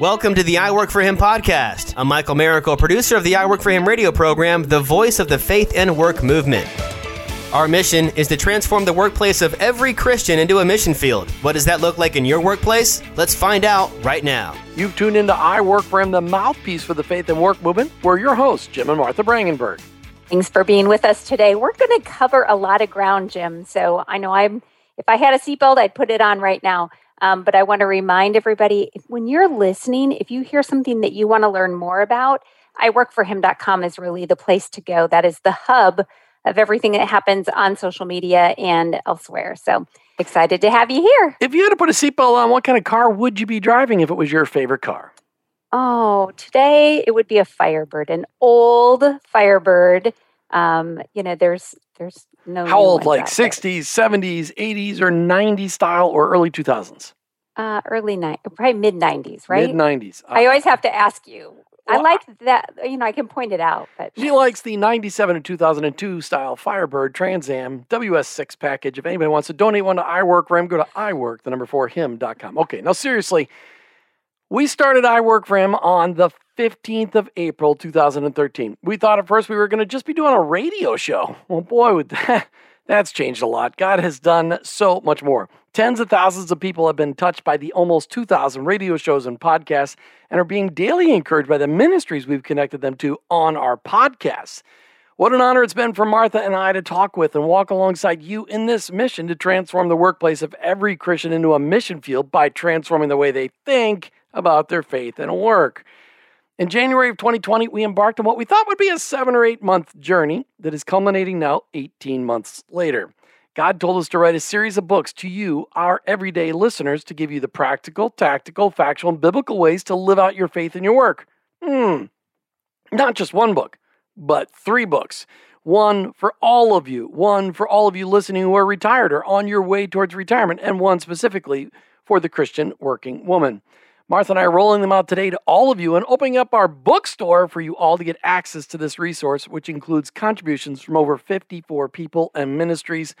Welcome to the I Work for Him podcast. I'm Michael Miracle, producer of the I Work for Him radio program, the voice of the faith and work movement. Our mission is to transform the workplace of every Christian into a mission field. What does that look like in your workplace? Let's find out right now. You've tuned into I Work for Him, the mouthpiece for the faith and work movement. We're your hosts, Jim and Martha Brangenberg. Thanks for being with us today. We're going to cover a lot of ground, Jim. So I know I'm. If I had a seatbelt, I'd put it on right now. Um, but I want to remind everybody when you're listening, if you hear something that you want to learn more about, iworkforhim.com is really the place to go. That is the hub of everything that happens on social media and elsewhere. So excited to have you here. If you had to put a seatbelt on, what kind of car would you be driving if it was your favorite car? Oh, today it would be a Firebird, an old Firebird. Um, you know, there's there's no how old, like sixties, seventies, eighties, or nineties style, or early two thousands? Uh, early nine, probably mid nineties, right? Mid nineties. Uh, I always have to ask you. Well, I like that. You know, I can point it out. But she likes the '97 and 2002 style Firebird Trans Am WS6 package. If anybody wants to donate one to iWork for him, go to iWork the number four him.com. Okay, now seriously, we started iWork for him on the 15th of April, 2013. We thought at first we were going to just be doing a radio show. Well, boy, would that, that's changed a lot. God has done so much more. Tens of thousands of people have been touched by the almost 2,000 radio shows and podcasts and are being daily encouraged by the ministries we've connected them to on our podcasts. What an honor it's been for Martha and I to talk with and walk alongside you in this mission to transform the workplace of every Christian into a mission field by transforming the way they think about their faith and work. In January of 2020, we embarked on what we thought would be a seven or eight month journey that is culminating now 18 months later. God told us to write a series of books to you, our everyday listeners, to give you the practical, tactical, factual, and biblical ways to live out your faith in your work. Hmm. Not just one book, but three books. One for all of you, one for all of you listening who are retired or on your way towards retirement, and one specifically for the Christian working woman. Martha and I are rolling them out today to all of you and opening up our bookstore for you all to get access to this resource, which includes contributions from over 54 people and ministries.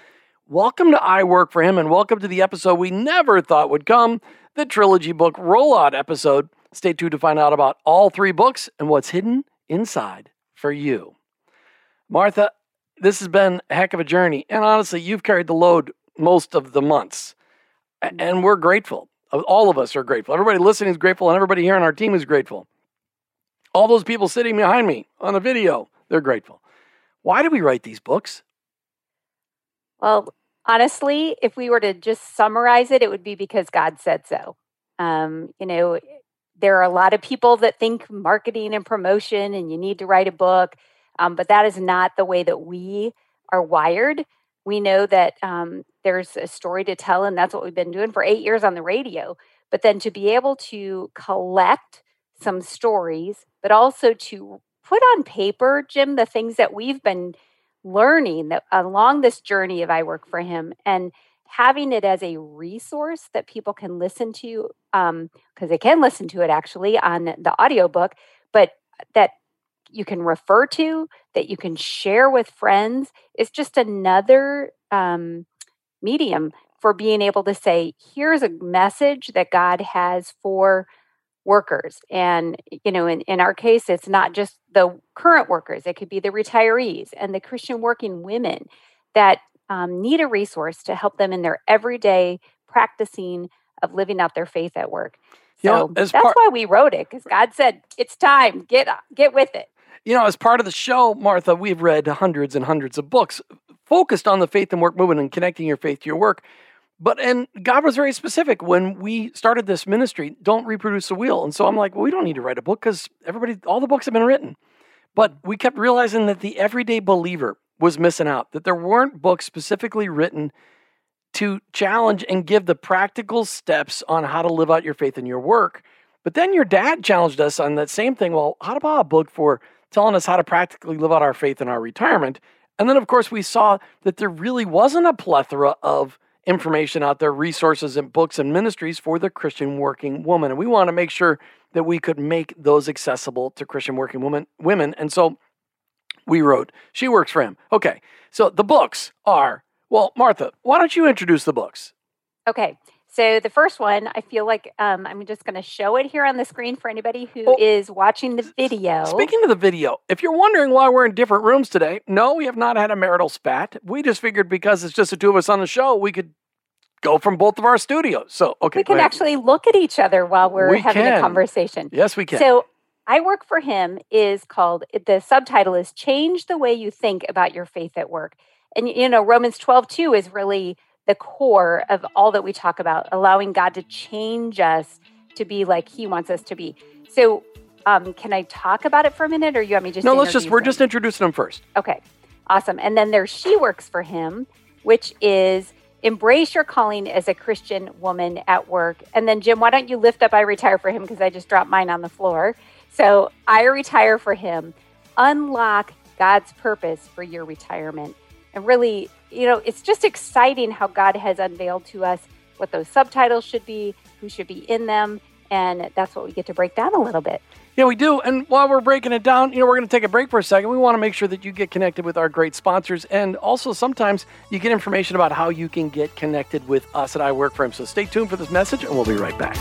Welcome to I Work for Him and welcome to the episode we never thought would come the trilogy book rollout episode. Stay tuned to find out about all three books and what's hidden inside for you. Martha, this has been a heck of a journey. And honestly, you've carried the load most of the months. And we're grateful all of us are grateful. Everybody listening is grateful, and everybody here on our team is grateful. All those people sitting behind me on the video, they're grateful. Why do we write these books? Well, honestly, if we were to just summarize it, it would be because God said so. Um, you know, there are a lot of people that think marketing and promotion and you need to write a book, um, but that is not the way that we are wired we know that um, there's a story to tell, and that's what we've been doing for eight years on the radio. But then to be able to collect some stories, but also to put on paper, Jim, the things that we've been learning that along this journey of I Work for Him and having it as a resource that people can listen to, because um, they can listen to it actually on the audiobook, but that you can refer to, that you can share with friends. It's just another um, medium for being able to say, here's a message that God has for workers. And, you know, in, in our case, it's not just the current workers, it could be the retirees and the Christian working women that um, need a resource to help them in their everyday practicing of living out their faith at work. So you know, that's why we wrote it because God said it's time. Get get with it. You know, as part of the show, Martha, we've read hundreds and hundreds of books focused on the faith and work movement and connecting your faith to your work. But and God was very specific when we started this ministry. Don't reproduce the wheel. And so I'm like, well, we don't need to write a book because everybody, all the books have been written. But mm. we kept realizing that the everyday believer was missing out. That there weren't books specifically written to challenge and give the practical steps on how to live out your faith in your work. But then your dad challenged us on that same thing. Well, how about a book for telling us how to practically live out our faith in our retirement. And then, of course, we saw that there really wasn't a plethora of information out there, resources and books and ministries for the Christian working woman. And we want to make sure that we could make those accessible to Christian working women. women. And so we wrote, She Works for Him. Okay, so the books are, well, Martha, why don't you introduce the books? Okay, So the first one, I feel like um, I'm just going to show it here on the screen for anybody who is oh, watching the video. Speaking of the video, if you're wondering why we're in different rooms today, no, we have not had a marital spat. We just figured because it's just the two of us on the show, we could go from both of our studios. So, okay. We can actually look at each other while we're we having can. a conversation. Yes, we can. So, I work for him is called the subtitle is change the way you think about your faith at work. And you know, Romans 12, 2 is really the core of all that we talk about, allowing God to change us to be like He wants us to be. So, um, can I talk about it for a minute, or you want me just? No, let's just. We're him? just introducing them first. Okay, awesome. And then there's She Works for Him, which is embrace your calling as a Christian woman at work. And then Jim, why don't you lift up I retire for him because I just dropped mine on the floor. So I retire for him. Unlock God's purpose for your retirement. And really you know, it's just exciting how God has unveiled to us what those subtitles should be, who should be in them, and that's what we get to break down a little bit. Yeah, we do. And while we're breaking it down, you know, we're going to take a break for a second. We want to make sure that you get connected with our great sponsors. And also, sometimes you get information about how you can get connected with us at I Work For Him. So stay tuned for this message, and we'll be right back.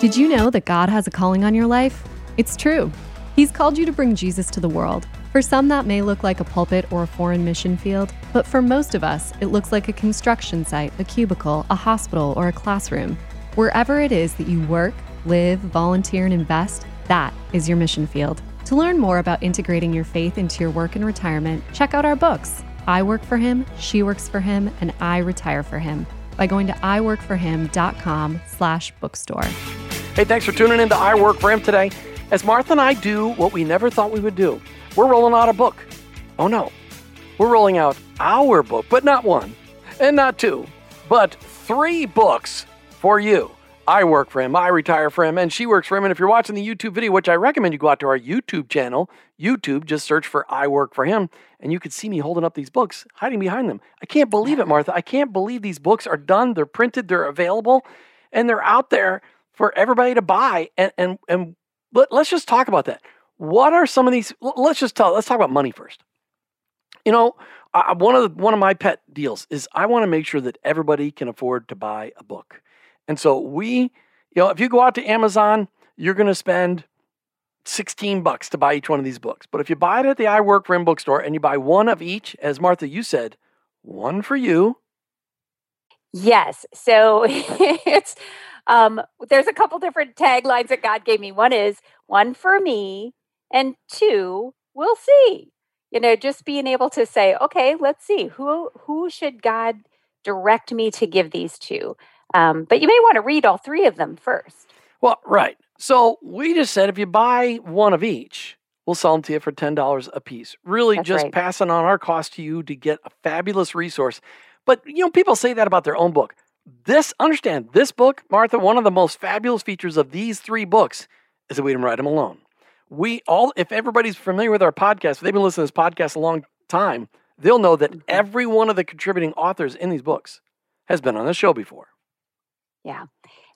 Did you know that God has a calling on your life? It's true. He's called you to bring Jesus to the world. For some, that may look like a pulpit or a foreign mission field, but for most of us, it looks like a construction site, a cubicle, a hospital, or a classroom. Wherever it is that you work, live, volunteer, and invest, that is your mission field. To learn more about integrating your faith into your work and retirement, check out our books I Work for Him, She Works for Him, and I Retire for Him by going to iworkforhim.com slash bookstore. Hey, thanks for tuning in to I Work for Him today. As Martha and I do what we never thought we would do we're rolling out a book. Oh no, we're rolling out our book, but not one and not two, but three books for you. I work for him, I retire for him, and she works for him. And if you're watching the YouTube video, which I recommend you go out to our YouTube channel, YouTube, just search for I work for him, and you can see me holding up these books, hiding behind them. I can't believe it, Martha. I can't believe these books are done, they're printed, they're available, and they're out there for everybody to buy. And and and let, let's just talk about that. What are some of these? Let's just tell. Let's talk about money first. You know, I, one of the, one of my pet deals is I want to make sure that everybody can afford to buy a book, and so we, you know, if you go out to Amazon, you're going to spend 16 bucks to buy each one of these books. But if you buy it at the I Work for Him bookstore and you buy one of each, as Martha, you said, one for you. Yes. So it's um there's a couple different taglines that God gave me. One is one for me, and two, we'll see. You know, just being able to say, okay, let's see who who should God direct me to give these to. Um, but you may want to read all three of them first. Well, right. So we just said if you buy one of each, we'll sell them to you for ten dollars a piece. Really, That's just right. passing on our cost to you to get a fabulous resource. But you know, people say that about their own book. This, understand, this book, Martha, one of the most fabulous features of these three books is that we didn't write them alone we all, if everybody's familiar with our podcast, if they've been listening to this podcast a long time, they'll know that mm-hmm. every one of the contributing authors in these books has been on the show before. Yeah.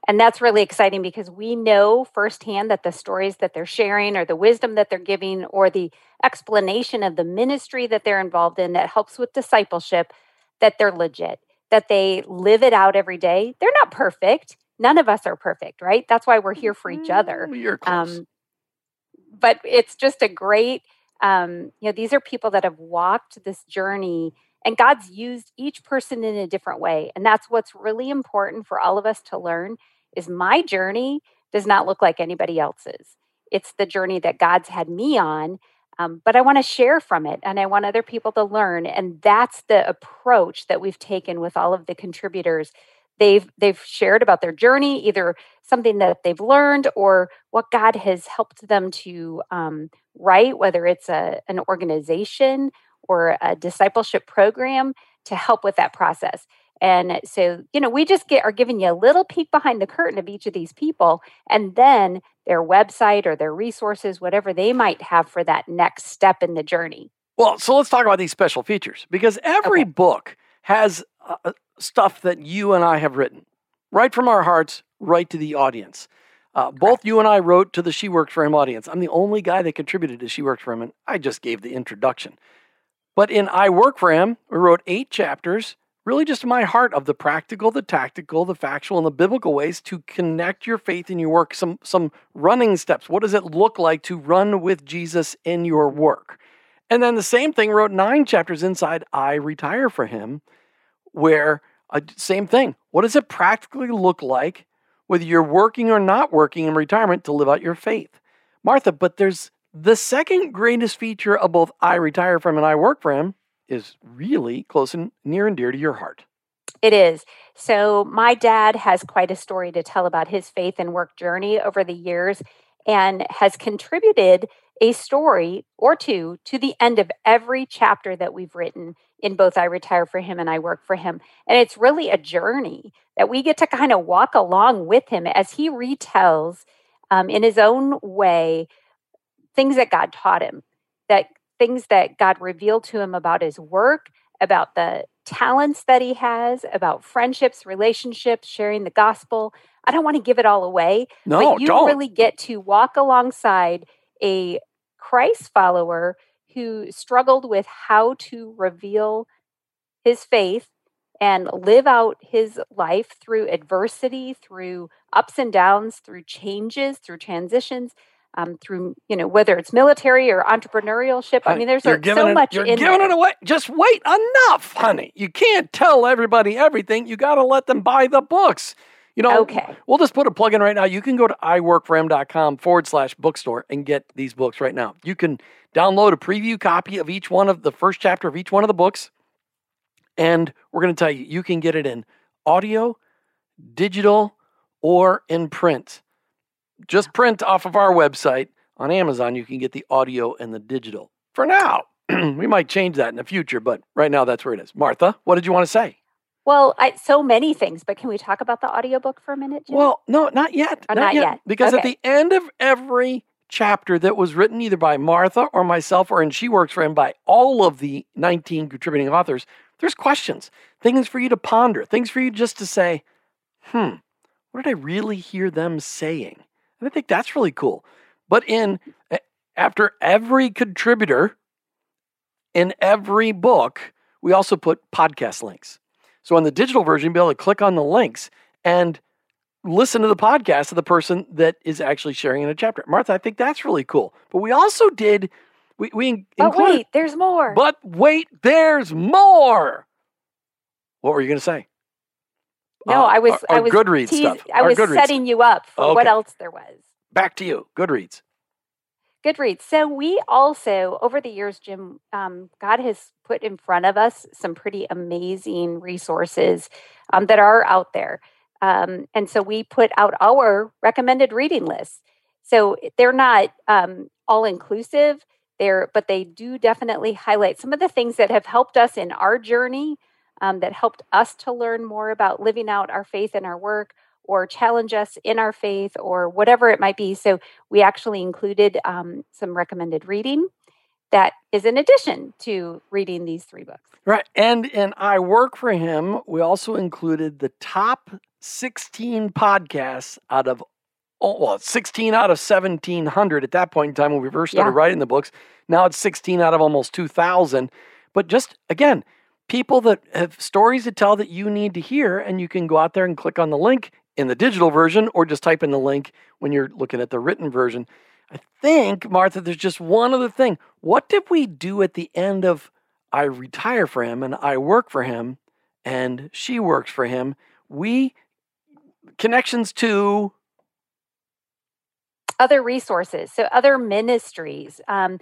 And that's really exciting because we know firsthand that the stories that they're sharing or the wisdom that they're giving or the explanation of the ministry that they're involved in that helps with discipleship, that they're legit, that they live it out every day. They're not perfect. None of us are perfect, right? That's why we're here for each other. You're close. Um, but it's just a great um, you know these are people that have walked this journey and god's used each person in a different way and that's what's really important for all of us to learn is my journey does not look like anybody else's. It's the journey that god's had me on um, but i want to share from it and i want other people to learn and that's the approach that we've taken with all of the contributors they've they've shared about their journey either something that they've learned or what god has helped them to um, write whether it's a, an organization or a discipleship program to help with that process and so you know we just get are giving you a little peek behind the curtain of each of these people and then their website or their resources whatever they might have for that next step in the journey well so let's talk about these special features because every okay. book has stuff that you and I have written, right from our hearts, right to the audience. Uh, both you and I wrote to the She Works for Him audience. I'm the only guy that contributed to She Works for Him, and I just gave the introduction. But in I Work for Him, we wrote eight chapters really just my heart of the practical, the tactical, the factual, and the biblical ways to connect your faith in your work. Some some running steps. What does it look like to run with Jesus in your work? And then the same thing wrote nine chapters inside I Retire for Him, where uh, same thing. What does it practically look like, whether you're working or not working in retirement, to live out your faith? Martha, but there's the second greatest feature of both I Retire from and I Work for Him is really close and near and dear to your heart. It is. So, my dad has quite a story to tell about his faith and work journey over the years and has contributed a story or two to the end of every chapter that we've written in both I Retire for Him and I Work for Him. And it's really a journey that we get to kind of walk along with him as he retells um, in his own way things that God taught him, that things that God revealed to him about his work, about the talents that he has, about friendships, relationships, sharing the gospel. I don't want to give it all away, no, but you don't. really get to walk alongside a Christ follower who struggled with how to reveal his faith and live out his life through adversity, through ups and downs, through changes, through transitions um, through you know whether it's military or entrepreneurship. I mean, there's giving so it, much You're in giving there. it away. Just wait enough, honey. You can't tell everybody everything. You got to let them buy the books. You know, Okay. we'll just put a plug in right now. You can go to iworkforhim.com forward slash bookstore and get these books right now. You can download a preview copy of each one of the first chapter of each one of the books. And we're going to tell you, you can get it in audio, digital, or in print. Just print off of our website on Amazon. You can get the audio and the digital. For now, we might change that in the future, but right now that's where it is. Martha, what did you want to say? Well, I, so many things, but can we talk about the audiobook for a minute? Jim? Well, no, not yet. Oh, not yet. Because at the end of every chapter that was written either by Martha or myself or and she works for him by all of the 19 contributing authors, there's questions, things for you to ponder, things for you just to say, hmm, what did I really hear them saying? And I think that's really cool. But in after every contributor in every book, we also put podcast links. So on the digital version, you'll be able to click on the links and listen to the podcast of the person that is actually sharing in a chapter. Martha, I think that's really cool. But we also did we we but included- wait, there's more. but wait, there's more. What were you going to say? no, Uh, I was our- I was Goodreads teas- stuff. I Our was Goodreads setting you up for what else there was. Back to you. Goodreads. Goodreads. So we also, over the years, Jim, um, God has put in front of us some pretty amazing resources um, that are out there. Um, and so we put out our recommended reading lists. So they're not um, all inclusive, there, but they do definitely highlight some of the things that have helped us in our journey, um, that helped us to learn more about living out our faith in our work, or challenge us in our faith, or whatever it might be. So we actually included um, some recommended reading that is in addition to reading these three books. Right. And and I work for him. We also included the top 16 podcasts out of oh, well, 16 out of 1700 at that point in time when we first started Yeah. writing the books. Now it's 16 out of almost 2000. But just again, people that have stories to tell that you need to hear and you can go out there and click on the link in the digital version or just type in the link when you're looking at the written version. I think, Martha, there's just one other thing. What did we do at the end of I retire for him and I work for him and she works for him? We connections to Other resources, so other ministries. Um,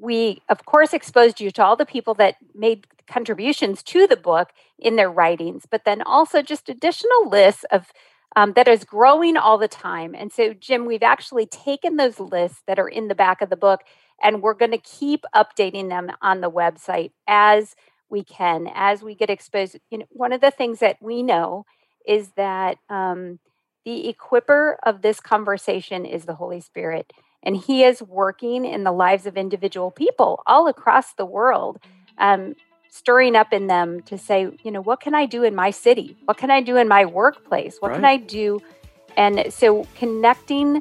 we, of course, exposed you to all the people that made contributions to the book in their writings, but then also just additional lists of um, that is growing all the time. And so, Jim, we've actually taken those lists that are in the back of the book, and we're going to keep updating them on the website as we can, as we get exposed. You know, one of the things that we know is that um, the equiper of this conversation is the Holy Spirit. And He is working in the lives of individual people all across the world, um, stirring up in them to say, you know, what can I do in my city? What can I do in my workplace? What can I do? And so connecting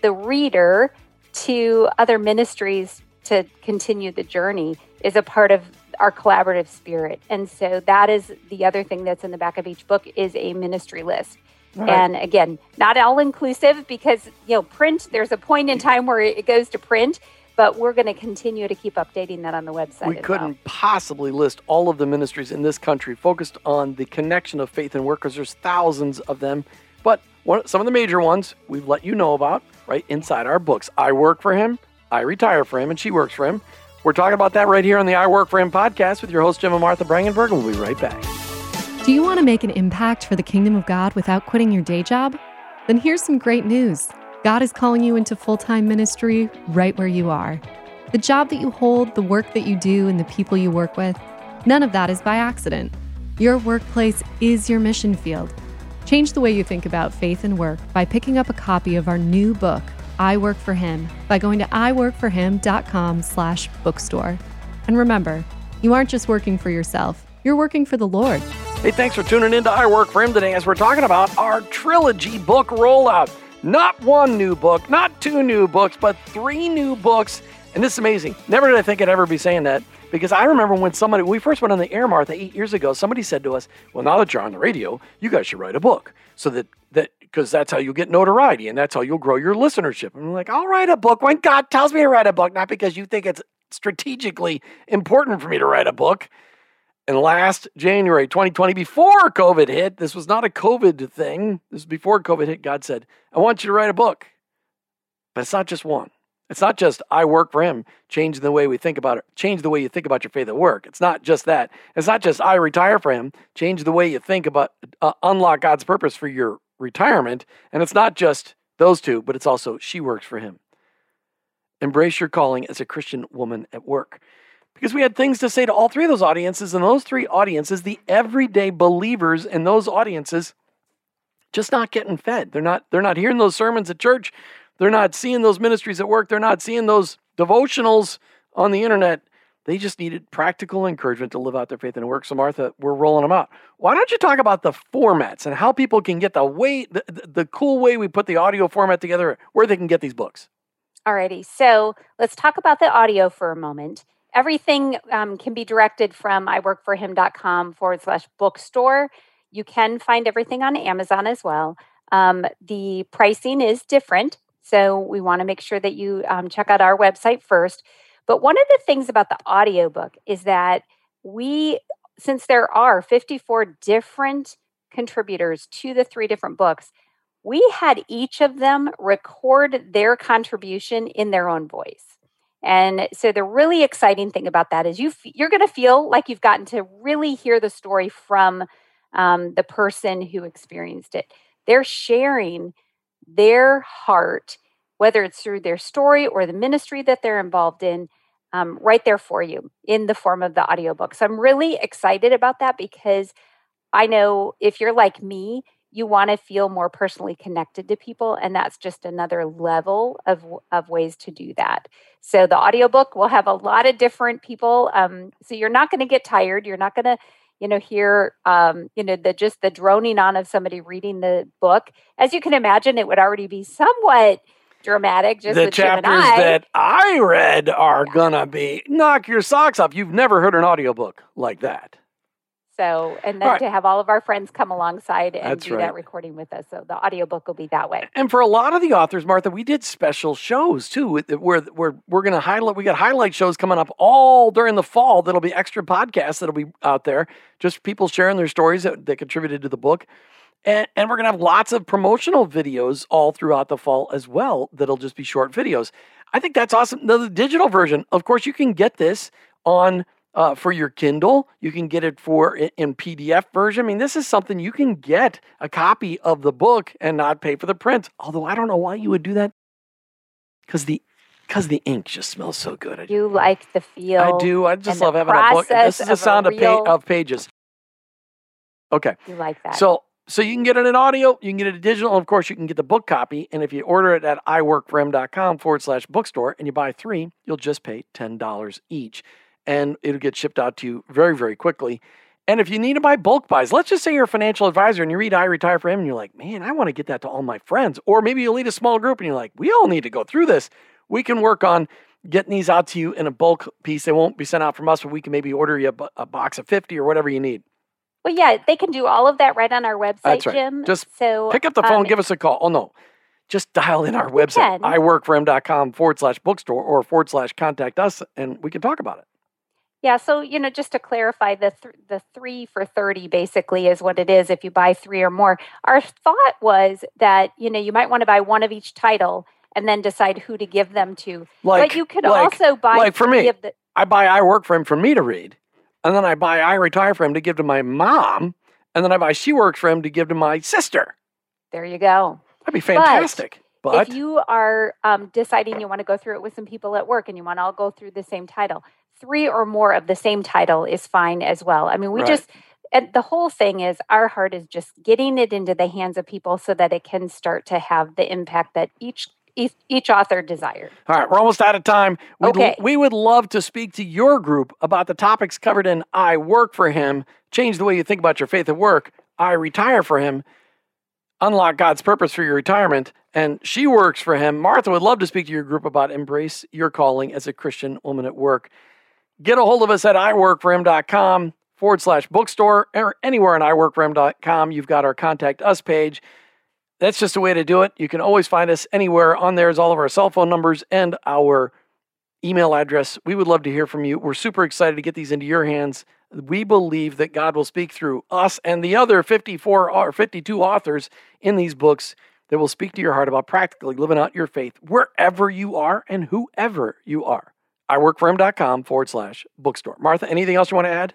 the reader to other ministries to continue the journey is a part of our collaborative spirit. And so that is the other thing that's in the back of each book is a ministry list. Right. And again, not all inclusive because you know print. There's a point in time where it goes to print, but we're going to continue to keep updating that on the website. We couldn't well. possibly list all of the ministries in this country focused on the connection of faith and work because there's thousands of them. But one, some of the major ones we've let you know about right inside our books. I work for him, I retire for him, and she works for him. We're talking about that right here on the I Work for Him podcast with your host, Jim and Martha Brangenberg, and we'll be right back. Do you want to make an impact for the kingdom of God without quitting your day job? Then here's some great news God is calling you into full time ministry right where you are. The job that you hold, the work that you do, and the people you work with, none of that is by accident. Your workplace is your mission field. Change the way you think about faith and work by picking up a copy of our new book, I Work for Him by going to iworkforhim.com slash bookstore. And remember, you aren't just working for yourself, you're working for the Lord. Hey, thanks for tuning in to I Work for Him today as we're talking about our trilogy book rollout. Not one new book, not two new books, but three new books. And this is amazing. Never did I think I'd ever be saying that because I remember when somebody, we first went on the air, Martha, eight years ago, somebody said to us, Well, now that you're on the radio, you guys should write a book so that, that because that's how you get notoriety and that's how you'll grow your listenership. And I'm like, I'll write a book when God tells me to write a book, not because you think it's strategically important for me to write a book. And last January 2020, before COVID hit, this was not a COVID thing. This was before COVID hit. God said, I want you to write a book. But it's not just one. It's not just I work for him, change the way we think about it, change the way you think about your faith at work. It's not just that. It's not just I retire for him, change the way you think about uh, unlock God's purpose for your retirement. And it's not just those two, but it's also she works for him. Embrace your calling as a Christian woman at work. Because we had things to say to all three of those audiences, and those three audiences, the everyday believers in those audiences, just not getting fed. They're not, they're not hearing those sermons at church. They're not seeing those ministries at work. They're not seeing those devotionals on the internet. They just needed practical encouragement to live out their faith and work. So, Martha, we're rolling them out. Why don't you talk about the formats and how people can get the way, the, the cool way we put the audio format together, where they can get these books? Alrighty. So, let's talk about the audio for a moment. Everything um, can be directed from iworkforhim.com forward slash bookstore. You can find everything on Amazon as well. Um, the pricing is different. So, we want to make sure that you um, check out our website first. But one of the things about the audiobook is that we, since there are 54 different contributors to the three different books, we had each of them record their contribution in their own voice. And so the really exciting thing about that is you f- you're going to feel like you've gotten to really hear the story from um, the person who experienced it. They're sharing their heart whether it's through their story or the ministry that they're involved in, um, right there for you in the form of the audiobook. So I'm really excited about that because I know if you're like me, you want to feel more personally connected to people and that's just another level of, of ways to do that so the audiobook will have a lot of different people um, so you're not going to get tired you're not going to you know hear um, you know the just the droning on of somebody reading the book as you can imagine it would already be somewhat dramatic. Just the chapters I. that I read are yeah. gonna be knock your socks off. You've never heard an audiobook like that. So, and then right. to have all of our friends come alongside and That's do right. that recording with us. So the audiobook will be that way. And for a lot of the authors, Martha, we did special shows too, where, where we're going to highlight, we got highlight shows coming up all during the fall. That'll be extra podcasts that'll be out there. Just people sharing their stories that, that contributed to the book. And, and we're going to have lots of promotional videos all throughout the fall as well that'll just be short videos. I think that's awesome. The, the digital version, of course, you can get this on uh, for your Kindle. You can get it for in PDF version. I mean, this is something you can get a copy of the book and not pay for the print. Although I don't know why you would do that, because the because the ink just smells so good. You like the feel. I do. I just love having a book. This is the sound of, pa- of pages. Okay. You like that. So so you can get it in audio, you can get it in digital, and of course you can get the book copy. And if you order it at iworkforhim.com forward slash bookstore and you buy three, you'll just pay $10 each. And it'll get shipped out to you very, very quickly. And if you need to buy bulk buys, let's just say you're a financial advisor and you read I Retire for Him and you're like, man, I want to get that to all my friends. Or maybe you lead a small group and you're like, we all need to go through this. We can work on getting these out to you in a bulk piece. They won't be sent out from us, but we can maybe order you a, a box of 50 or whatever you need. Well, yeah, they can do all of that right on our website, That's right. Jim. Just so Pick up the phone, um, give us a call. Oh, no. Just dial in our website, can. iworkforhim.com forward slash bookstore or forward slash contact us, and we can talk about it. Yeah, so you know, just to clarify, the th- the three for thirty basically is what it is. If you buy three or more, our thought was that you know you might want to buy one of each title and then decide who to give them to. Like, but you could like, also buy like for me. the, I buy I Work For Him for me to read, and then I buy I Retire For Him to give to my mom, and then I buy She Works For Him to give to my sister. There you go. That'd be fantastic. But, if you are um, deciding you want to go through it with some people at work and you want to all go through the same title, three or more of the same title is fine as well. I mean, we Right. just, and the whole thing is our heart is just getting it into the hands of people so that it can start to have the impact that each each, each author desired. All right, we're almost out of time. We'd, Okay. We would love to speak to your group about the topics covered in I Work for Him, Change the Way You Think About Your Faith at Work, I Retire for Him, Unlock God's Purpose for Your Retirement, and She Works for Him. Martha would love to speak to your group about Embrace Your Calling as a Christian Woman at Work. Get a hold of us at iworkforhim.com forward slash bookstore or anywhere on iworkforhim.com. You've got our contact us page. That's just a way to do it. You can always find us anywhere. On there is all of our cell phone numbers and our email address. We would love to hear from you. We're super excited to get these into your hands. We believe that God will speak through us and the other 54 or 52 authors in these books that will speak to your heart about practically living out your faith wherever you are and whoever you are. iworkforhim.com forward slash bookstore. Martha, anything else you want to add?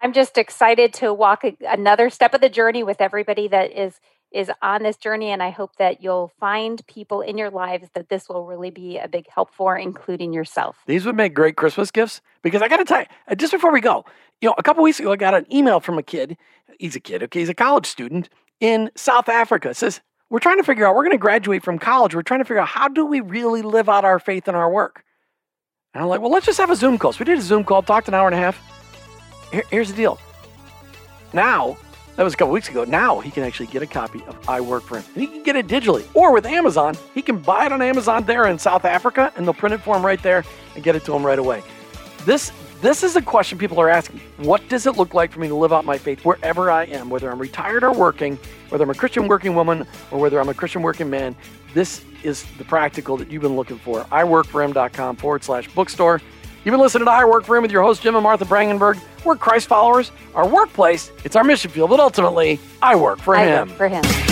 I'm just excited to walk another step of the journey with everybody that is is on this journey and I hope that you'll find people in your lives that this will really be a big help for including yourself. These would make great Christmas gifts because I got to tell you, just before we go, you know, a couple weeks ago, I got an email from a kid. He's a kid, okay? He's a college student in South Africa. It says, We're trying to figure out, we're going to graduate from college. We're trying to figure out how do we really live out our faith in our work? And I'm like, Well, let's just have a Zoom call. So we did a Zoom call, talked an hour and a half. Here- here's the deal. Now, that was a couple weeks ago. Now he can actually get a copy of I Work for Him. And he can get it digitally or with Amazon. He can buy it on Amazon there in South Africa and they'll print it for him right there and get it to him right away. This this is a question people are asking. What does it look like for me to live out my faith wherever I am, whether I'm retired or working, whether I'm a Christian working woman or whether I'm a Christian working man? This is the practical that you've been looking for. iworkforhim.com forward slash bookstore. You've been listening to I Work for Him with your host, Jim and Martha Brangenberg. We're Christ followers. Our workplace, it's our mission field, but ultimately, I work for I Him. work for him.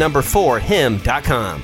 number four him.com.